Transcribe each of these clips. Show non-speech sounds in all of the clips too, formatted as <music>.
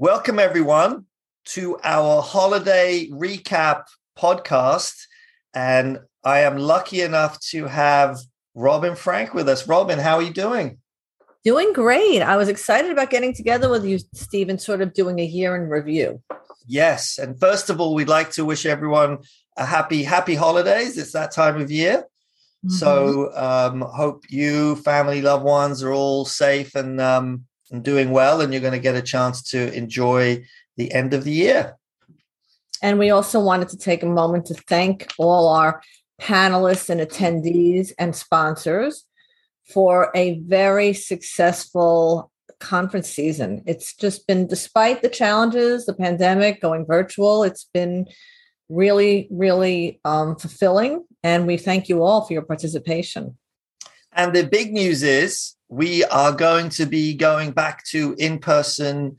Welcome, everyone, to our holiday recap podcast. And I am lucky enough to have Robyn Frank with us. Robyn, how are you doing? Doing great. I was excited about getting together with you, Steve, and sort of doing a year in review. Yes. And first of all, we'd like to wish everyone a happy, happy holidays. It's that time of year. Mm-hmm. So um, hope you, family, loved ones are all safe and, um, and doing well, and you're going to get a chance to enjoy the end of the year. And we also wanted to take a moment to thank all our panelists and attendees and sponsors for a very successful conference season. It's just been, despite the challenges, the pandemic, going virtual, it's been really, really um, fulfilling. And we thank you all for your participation. And the big news is we are going to be going back to in person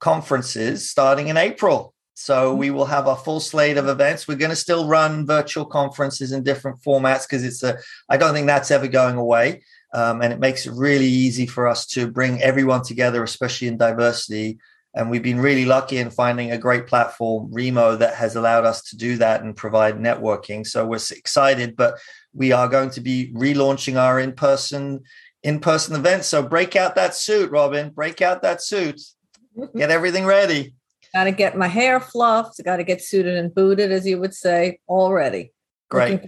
conferences starting in April. So mm-hmm. we will have a full slate of events. We're going to still run virtual conferences in different formats because it's a. I don't think that's ever going away, um, and it makes it really easy for us to bring everyone together, especially in diversity. And we've been really lucky in finding a great platform, Remo, that has allowed us to do that and provide networking. So we're excited, but we are going to be relaunching our in-person in-person events. So break out that suit, Robyn. Break out that suit. Get everything ready. Got to get my hair fluffed. Got to get suited and booted, as you would say, already. Great.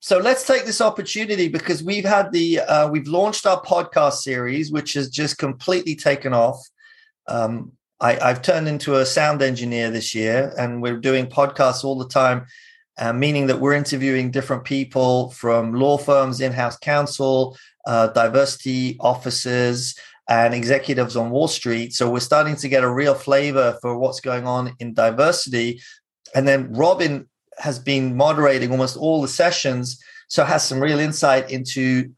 So let's take this opportunity because we've had the uh, we've launched our podcast series, which has just completely taken off. Um, I, I've turned into a sound engineer this year, and we're doing podcasts all the time. Uh, meaning that we're interviewing different people from law firms, in-house counsel, uh, diversity officers, and executives on Wall Street. So we're starting to get a real flavor for what's going on in diversity. And then Robyn has been moderating almost all the sessions, so has some real insight into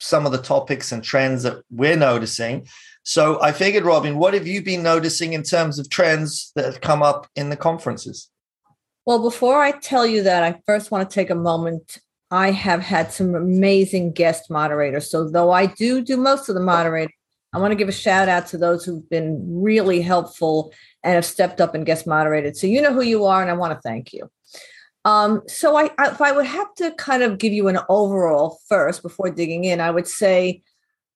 some of the topics and trends that we're noticing. So I figured, Robyn, what have you been noticing in terms of trends that have come up in the conferences? Well, before I tell you that, I first want to take a moment I have had some amazing guest moderators. So, though I do do most of the moderating, I want to give a shout out to those who've been really helpful and have stepped up and guest moderated. So you know who you are, and I want to thank you. Um, so I, I, if I would have to kind of give you an overall first before digging in, I would say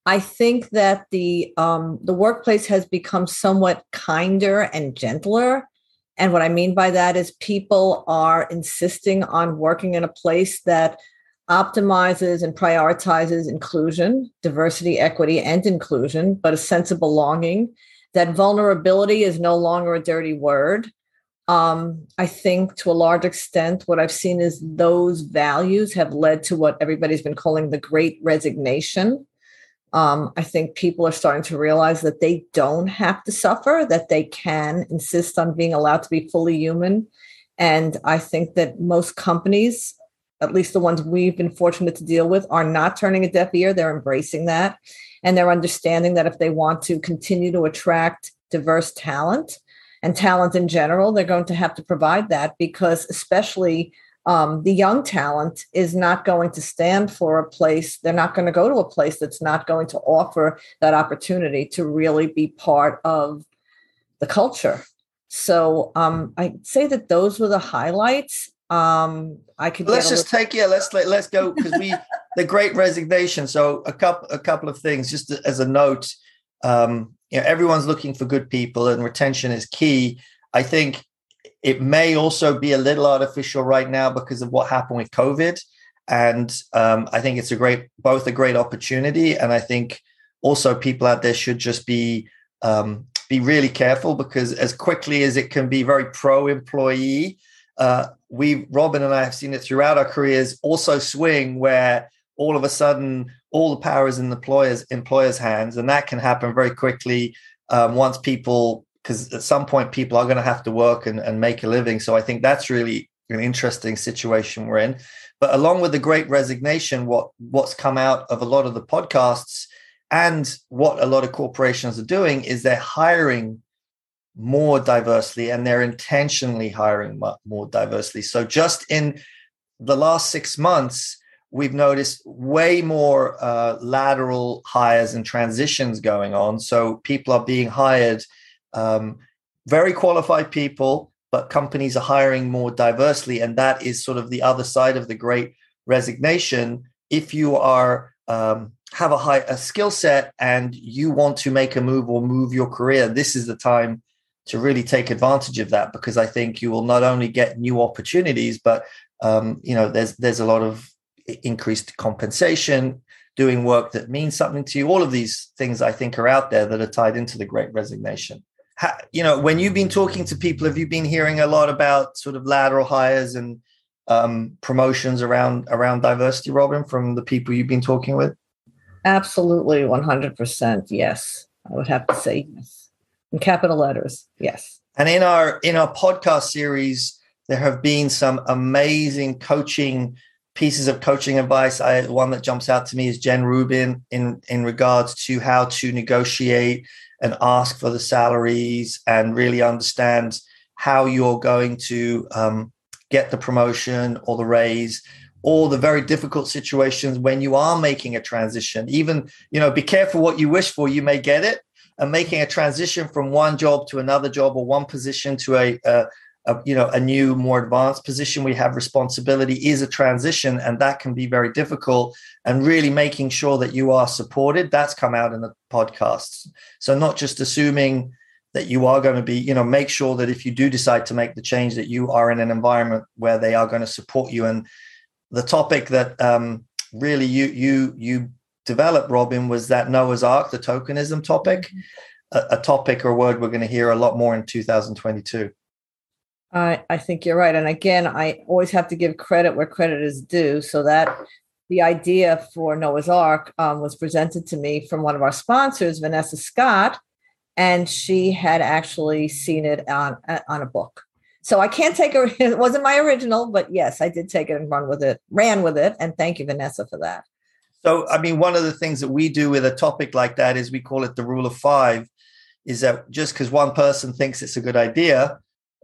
I think that the um, the workplace has become somewhat kinder and gentler. And what I mean by that is people are insisting on working in a place that optimizes and prioritizes inclusion, diversity, equity, and inclusion, but a sense of belonging. That vulnerability is no longer a dirty word. Um, I think to a large extent, what I've seen is those values have led to what everybody's been calling the great resignation. Um, I think people are starting to realize that they don't have to suffer, that they can insist on being allowed to be fully human. And I think that most companies at least the ones we've been fortunate to deal with, are not turning a deaf ear. They're embracing that. And they're understanding that if they want to continue to attract diverse talent and talent in general, they're going to have to provide that because, especially um, the young talent, is not going to stand for a place. They're not going to go to a place that's not going to offer that opportunity to really be part of the culture. So um, I'd say that those were the highlights. Um, I could. Let's just take yeah. Let's let, let's go because we <laughs> the Great Resignation. So a couple a couple of things just as a note. Um, you know, everyone's looking for good people, and retention is key. I think it may also be a little artificial right now because of what happened with COVID, and um, I think it's a great both a great opportunity, and I think also people out there should just be um, be really careful because as quickly as it can be very pro employee uh, we Robyn and I have seen it throughout our careers also swing where all of a sudden all the power is in the employers employers hands. And that can happen very quickly um, once people because at some point people are going to have to work and, and make a living so i think that's really an interesting situation we're in but along with the great resignation what what's come out of a lot of the podcasts and what a lot of corporations are doing is they're hiring more diversely and they're intentionally hiring more diversely. So just in the last six months, we've noticed way more uh, lateral hires and transitions going on. So people are being hired um, very qualified people, but companies are hiring more diversely. And that is sort of the other side of the great resignation. If you are um, have a high a skill set and you want to make a move or move your career, this is the time to really take advantage of that because I think you will not only get new opportunities, but um, you know there's there's a lot of increased compensation, doing work that means something to you. All of these things I think are out there that are tied into the Great Resignation. How, you know, when you've been talking to people, have you been hearing a lot about sort of lateral hires and um, promotions around around diversity, Robyn, from the people you've been talking with? Absolutely, one hundred percent. Yes, I would have to say yes in capital letters. Yes. And in our in our podcast series, there have been some amazing coaching pieces of coaching advice. I one that jumps out to me is Jen Rubin in in regards to how to negotiate and ask for the salaries and really understand how you're going to um, get the promotion or the raise or the very difficult situations when you are making a transition. Even you know be careful what you wish for. You may get it. And making a transition from one job to another job or one position to a, a, a, you know a new more advanced position we have responsibility is a transition and that can be very difficult and really making sure that you are supported that's come out in the podcasts so not just assuming that you are going to be you know make sure that if you do decide to make the change that you are in an environment where they are going to support you and the topic that um, really you you you developed, Robyn, was that Noah's Ark, the tokenism topic, mm-hmm. a, a topic or word we're going to hear a lot more in 2022. I, I think you're right. And again, I always have to give credit where credit is due. So that the idea for Noah's Ark um, was presented to me from one of our sponsors, Vanessa Scott, and she had actually seen it on on a book. So I can't take it. <laughs> It wasn't my original, but yes, I did take it and run with it, ran with it, and thank you, Vanessa, for that. So, I mean, one of the things that we do with a topic like that is we call it the rule of five. Is that just because one person thinks it's a good idea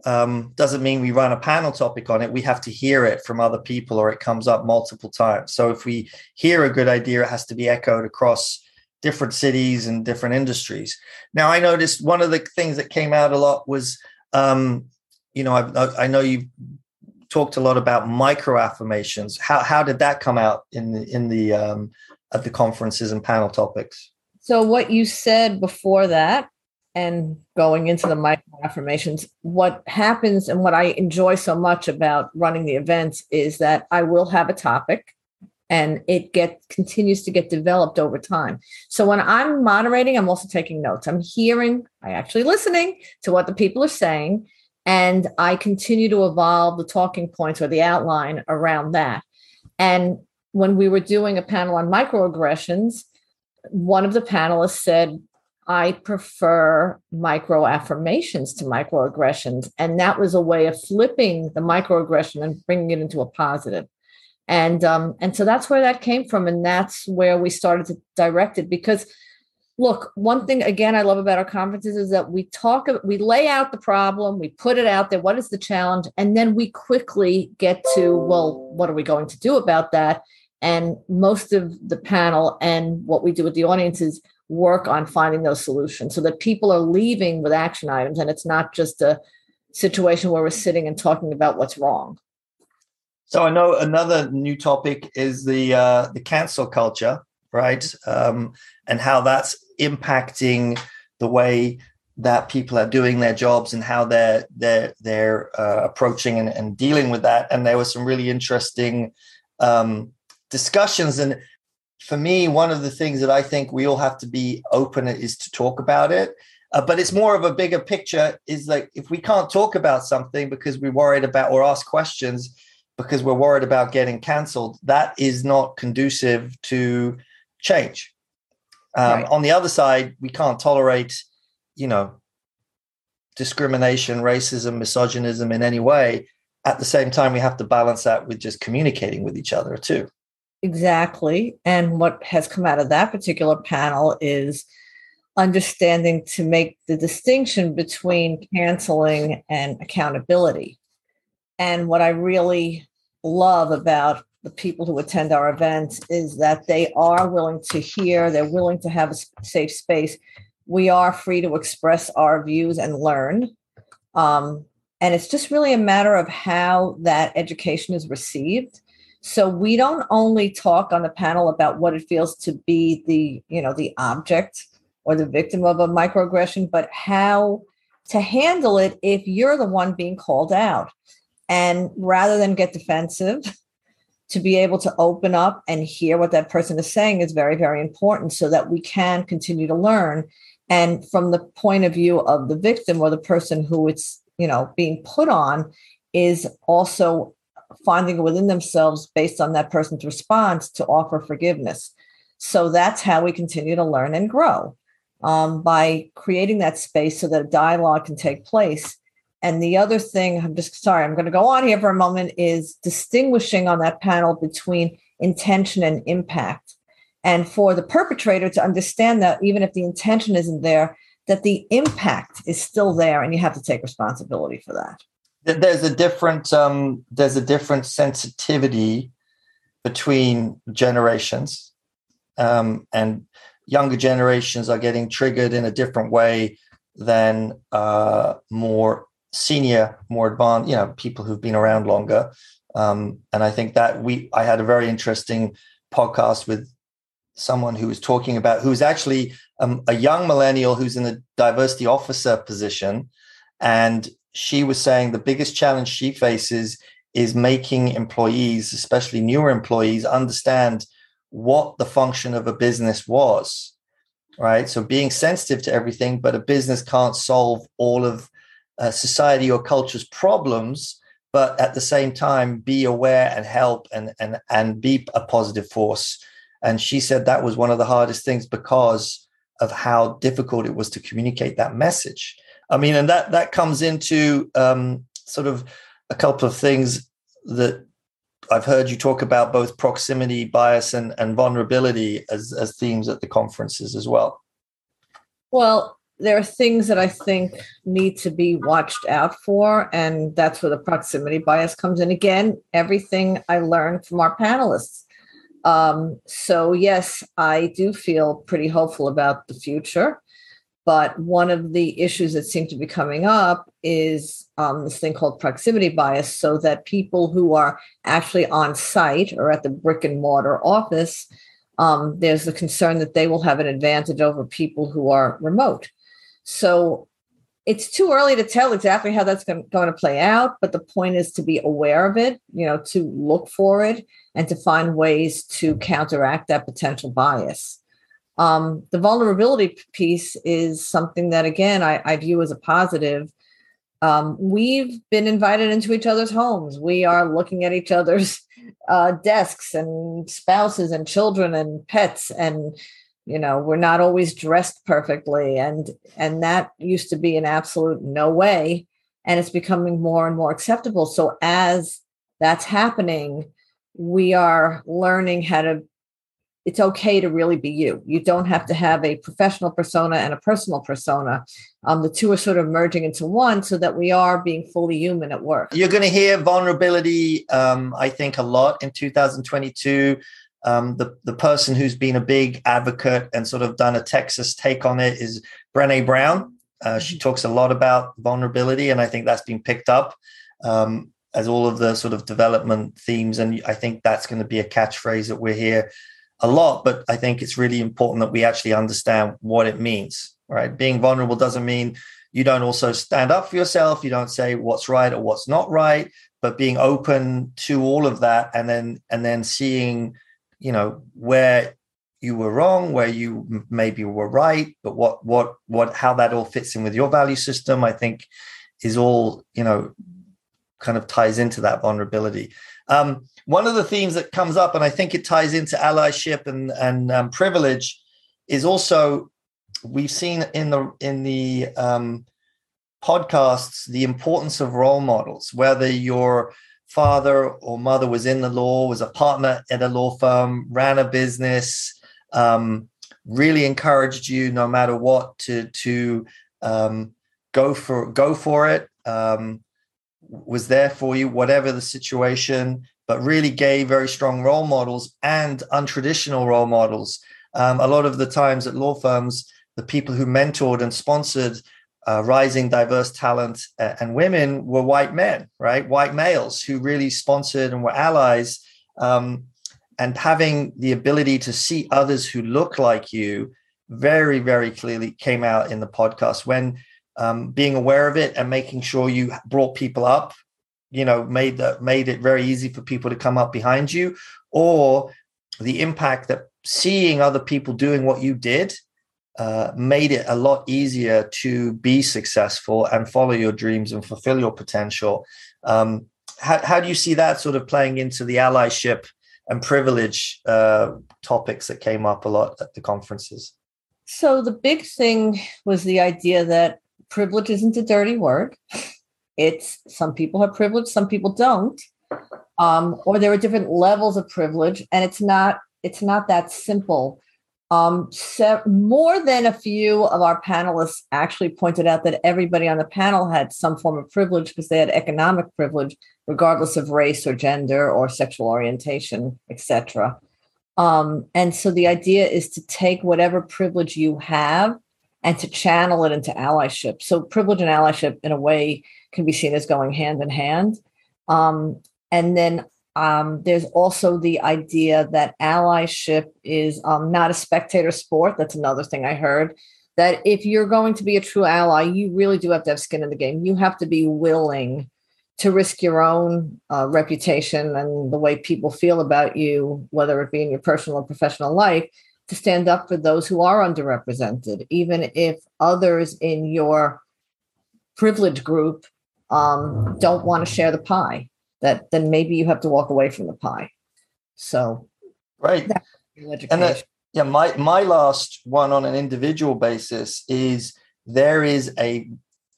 um, doesn't mean we run a panel topic on it. We have to hear it from other people or it comes up multiple times. So, if we hear a good idea, it has to be echoed across different cities and different industries. Now, I noticed one of the things that came out a lot was, um, you know, I, I know you've talked a lot about micro affirmations. How how did that come out in the in the um, at the conferences and panel topics? So what you said before that, and going into the micro affirmations, what happens and what I enjoy so much about running the events is that I will have a topic and it get continues to get developed over time. So when I'm moderating, I'm also taking notes. I'm hearing, I actually listening to what the people are saying and I continue to evolve the talking points or the outline around that. And when we were doing a panel on microaggressions, one of the panelists said, I prefer micro affirmations to microaggressions. And that was a way of flipping the microaggression and bringing it into a positive. And um, and so that's where that came from. And that's where we started to direct it because look, one thing again I love about our conferences is that we talk, we lay out the problem, we put it out there. What is the challenge? And then we quickly get to, well, what are we going to do about that? And most of the panel and what we do with the audience is work on finding those solutions so that people are leaving with action items and it's not just a situation where we're sitting and talking about what's wrong. So I know another new topic is the uh, the cancel culture, right? Um, and how that's impacting the way that people are doing their jobs and how they're they're they're uh, approaching and, and, dealing with that. And there were some really interesting um, discussions. And for me, one of the things that I think we all have to be open is to talk about it. Uh, but it's more of a bigger picture. Is like if we can't talk about something because we're worried about or ask questions because we're worried about getting cancelled, that is not conducive to change. Um, right. On the other side, we can't tolerate, you know, discrimination, racism, misogynism in any way. At the same time, we have to balance that with just communicating with each other too. Exactly. And what has come out of that particular panel is understanding to make the distinction between canceling and accountability. And what I really love about the people who attend our events is that they are willing to hear, they're willing to have a safe space we are free to express our views and learn. Um, and it's just really a matter of how that education is received. So we don't only talk on the panel about what it feels to be the, you know, the object or the victim of a microaggression, but how to handle it if you're the one being called out. And rather than get defensive, to be able to open up and hear what that person is saying is very, very important so that we can continue to learn. And from the point of view of the victim or the person who it's, you know, being put on, is also finding within themselves based on that person's response to offer forgiveness. So that's how we continue to learn and grow um, by creating that space so that a dialogue can take place and the other thing, I'm just sorry, I'm going to go on here for a moment, is distinguishing on that panel between intention and impact. And for the perpetrator to understand that even if the intention isn't there, that the impact is still there and you have to take responsibility for that. There's a different um, there's a different sensitivity between generations. Um, and younger generations are getting triggered in a different way than uh, more senior, more advanced, you know, people who've been around longer. Um, and I think that we, I had a very interesting podcast with someone who was talking about who was actually um, a young millennial who's in a diversity officer position, and she was saying the biggest challenge she faces is making employees, especially newer employees, understand what the function of a business was right so being sensitive to everything but a business can't solve all of uh, society or culture's problems, but at the same time be aware and help and and and be a positive force. And she said that was one of the hardest things because of how difficult it was to communicate that message. I mean, and that that comes into um, sort of a couple of things that I've heard you talk about both proximity bias and, and vulnerability as, as themes at the conferences as well. Well, there are things that I think need to be watched out for, and that's where the proximity bias comes in. Again, everything I learned from our panelists. Um, so, yes, I do feel pretty hopeful about the future. But one of the issues that seem to be coming up is um, this thing called proximity bias, so that people who are actually on site or at the brick and mortar office, um, there's the concern that they will have an advantage over people who are remote. So it's too early to tell exactly how that's going, to play out, but the point is to be aware of it, you know, to look for it and to find ways to counteract that potential bias. Um, the vulnerability piece is something that, again, I, I view as a positive. Um, we've been invited into each other's homes. We are looking at each other's <laughs> uh, desks and spouses and children and pets and you know we're not always dressed perfectly and and that used to be an absolute no way and it's becoming more and more acceptable so as that's happening we are learning how to it's okay to really be you you don't have to have a professional persona and a personal persona um, the two are sort of merging into one so that we are being fully human at work you're going to hear vulnerability um, i think a lot in 2022 um, the the person who's been a big advocate and sort of done a Texas take on it is Brene Brown. Uh, she mm-hmm. talks a lot about vulnerability, and I think that's been picked up um, as all of the sort of development themes. And I think that's going to be a catchphrase that we're here a lot. But I think it's really important that we actually understand what it means. Right, being vulnerable doesn't mean you don't also stand up for yourself. You don't say what's right or what's not right, but being open to all of that, and then and then seeing you know where you were wrong where you maybe were right but what what what how that all fits in with your value system i think is all you know kind of ties into that vulnerability um, one of the themes that comes up and i think it ties into allyship and and um, privilege is also we've seen in the in the um, podcasts the importance of role models whether you're father or mother was in the law, was a partner at a law firm, ran a business, um, really encouraged you no matter what to to um, go for go for it. Um, was there for you, whatever the situation, but really gay, very strong role models and untraditional role models. Um, a lot of the times at law firms, the people who mentored and sponsored uh, rising diverse talent and women were white men, right? White males who really sponsored and were allies. Um, and having the ability to see others who look like you very, very clearly came out in the podcast when um, being aware of it and making sure you brought people up, you know, made that made it very easy for people to come up behind you, or the impact that seeing other people doing what you did uh, made it a lot easier to be successful and follow your dreams and fulfill your potential. Um, how, how do you see that sort of playing into the allyship and privilege uh, topics that came up a lot at the conferences? So the big thing was the idea that privilege isn't a dirty word. <laughs> It's some people have privilege, some people don't, um, or there are different levels of privilege, and it's not it's not that simple. Um, so more than a few of our panelists actually pointed out that everybody on the panel had some form of privilege because they had economic privilege, regardless of race or gender or sexual orientation, etc. Um, and so the idea is to take whatever privilege you have and to channel it into allyship. So privilege and allyship, in a way, can be seen as going hand in hand. Um, and then um, there's also the idea that allyship is um, not a spectator sport. That's another thing I heard. That if you're going to be a true ally, you really do have to have skin in the game. You have to be willing to risk your own uh, reputation and the way people feel about you, whether it be in your personal or professional life, to stand up for those who are underrepresented, even if others in your privileged group um, don't want to share the pie. That then maybe you have to walk away from the pie. So, right, and that, yeah, my my last one on an individual basis is there is a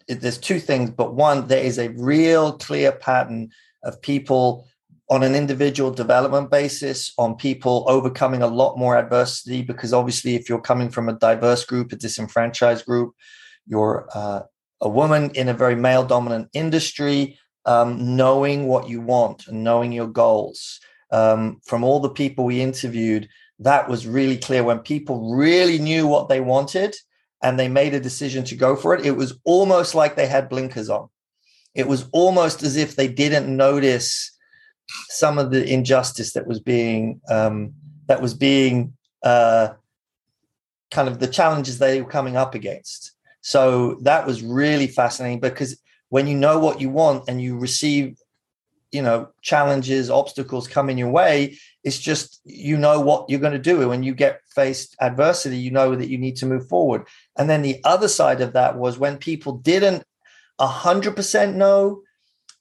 there's two things, but one, there is a real clear pattern of people on an individual development basis, on people overcoming a lot more adversity, because obviously, if you're coming from a diverse group, a disenfranchised group, you're uh, a woman in a very male dominant industry, um, knowing what you want and knowing your goals. Um, from all the people we interviewed, that was really clear when people really knew what they wanted and they made a decision to go for it, it was almost like they had blinkers on. It was almost as if they didn't notice some of the injustice that was being um, that was being uh, kind of the challenges they were coming up against. So that was really fascinating because when you know what you want and you receive you know challenges obstacles coming your way it's just you know what you're going to do when you get faced adversity you know that you need to move forward and then the other side of that was when people didn't 100% know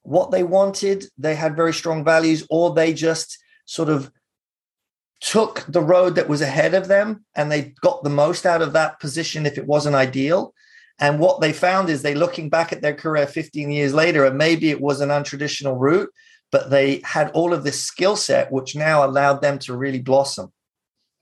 what they wanted they had very strong values or they just sort of took the road that was ahead of them and they got the most out of that position if it wasn't ideal and what they found is they looking back at their career 15 years later, and maybe it was an untraditional route, but they had all of this skill set, which now allowed them to really blossom.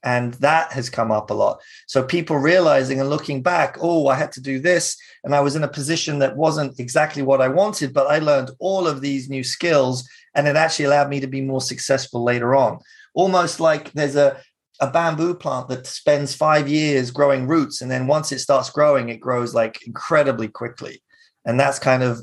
And that has come up a lot. So people realizing and looking back, oh, I had to do this. And I was in a position that wasn't exactly what I wanted, but I learned all of these new skills. And it actually allowed me to be more successful later on. Almost like there's a a bamboo plant that spends five years growing roots and then once it starts growing it grows like incredibly quickly and that's kind of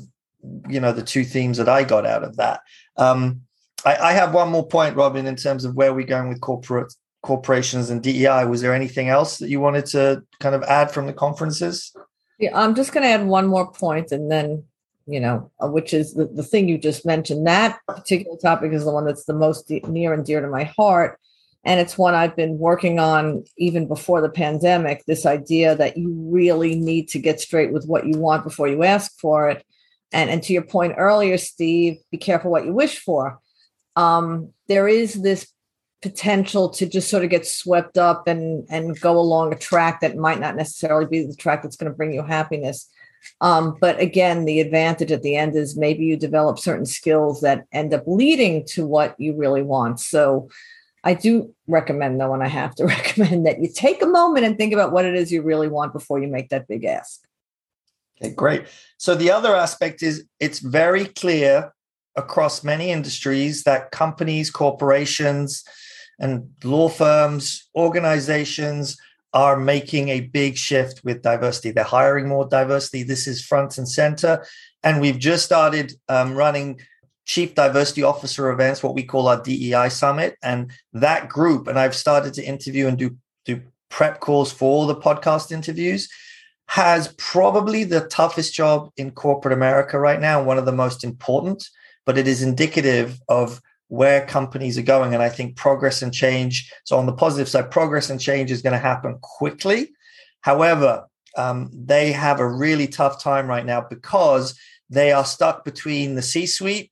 you know the two themes that i got out of that um, I, I, have one more point Robyn in terms of where we're going with corporate corporations and dei was there anything else that you wanted to kind of add from the conferences yeah i'm just going to add one more point and then you know uh, which is the, the thing you just mentioned that particular topic is the one that's the most near and dear to my heart and it's one I've been working on even before the pandemic this idea that you really need to get straight with what you want before you ask for it. And, and to your point earlier, Steve, be careful what you wish for. Um, there is this potential to just sort of get swept up and, and go along a track that might not necessarily be the track that's going to bring you happiness. Um, but again, the advantage at the end is maybe you develop certain skills that end up leading to what you really want. So I do recommend, though, and I have to <laughs> recommend that you take a moment and think about what it is you really want before you make that big ask. Okay, great. So the other aspect is it's very clear across many industries that companies, corporations, and law firms, organizations are making a big shift with diversity. They're hiring more diversity. This is front and center. And we've just started um, running chief diversity officer events, what we call our DEI summit. And that group, and I've started to interview and do, do prep calls for all the podcast interviews, has probably the toughest job in corporate America right now, one of the most important, but it is indicative of where companies are going. And I think progress and change. So, on the positive side, progress and change is going to happen quickly. However, um, they have a really tough time right now because they are stuck between the C suite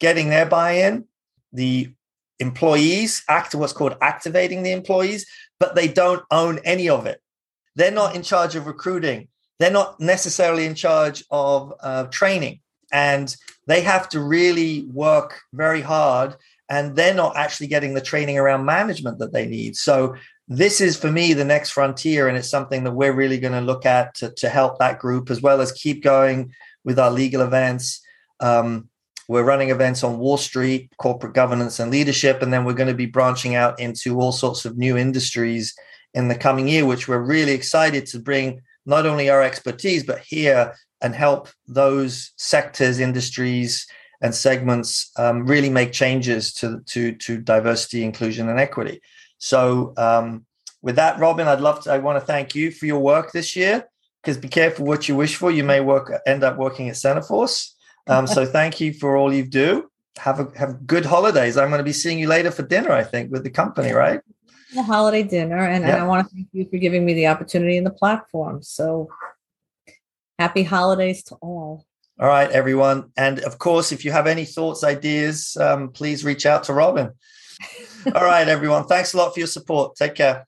getting their buy in, the employees act what's called activating the employees, but they don't own any of it. They're not in charge of recruiting. They're not necessarily in charge of uh, training and they have to really work very hard and they're not actually getting the training around management that they need. So this is for me the next frontier and it's something that we're really going to look at to, to help that group as well as keep going with our legal events. Um, we're running events on wall street corporate governance and leadership and then we're going to be branching out into all sorts of new industries in the coming year which we're really excited to bring not only our expertise but here and help those sectors, industries, and segments um, really make changes to, to, to diversity, inclusion, and equity. So, um, with that, Robyn, I'd love to. I want to thank you for your work this year. Because be careful what you wish for. You may work end up working at Centerforce. Um, so, <laughs> thank you for all you do. Have a have good holidays. I'm going to be seeing you later for dinner. I think with the company, right? The holiday dinner, and, yeah. and I want to thank you for giving me the opportunity and the platform. So Happy holidays to all. All right, everyone. And of course, if you have any thoughts, ideas, um, please reach out to Robyn. <laughs> all right, everyone. Thanks a lot for your support. Take care.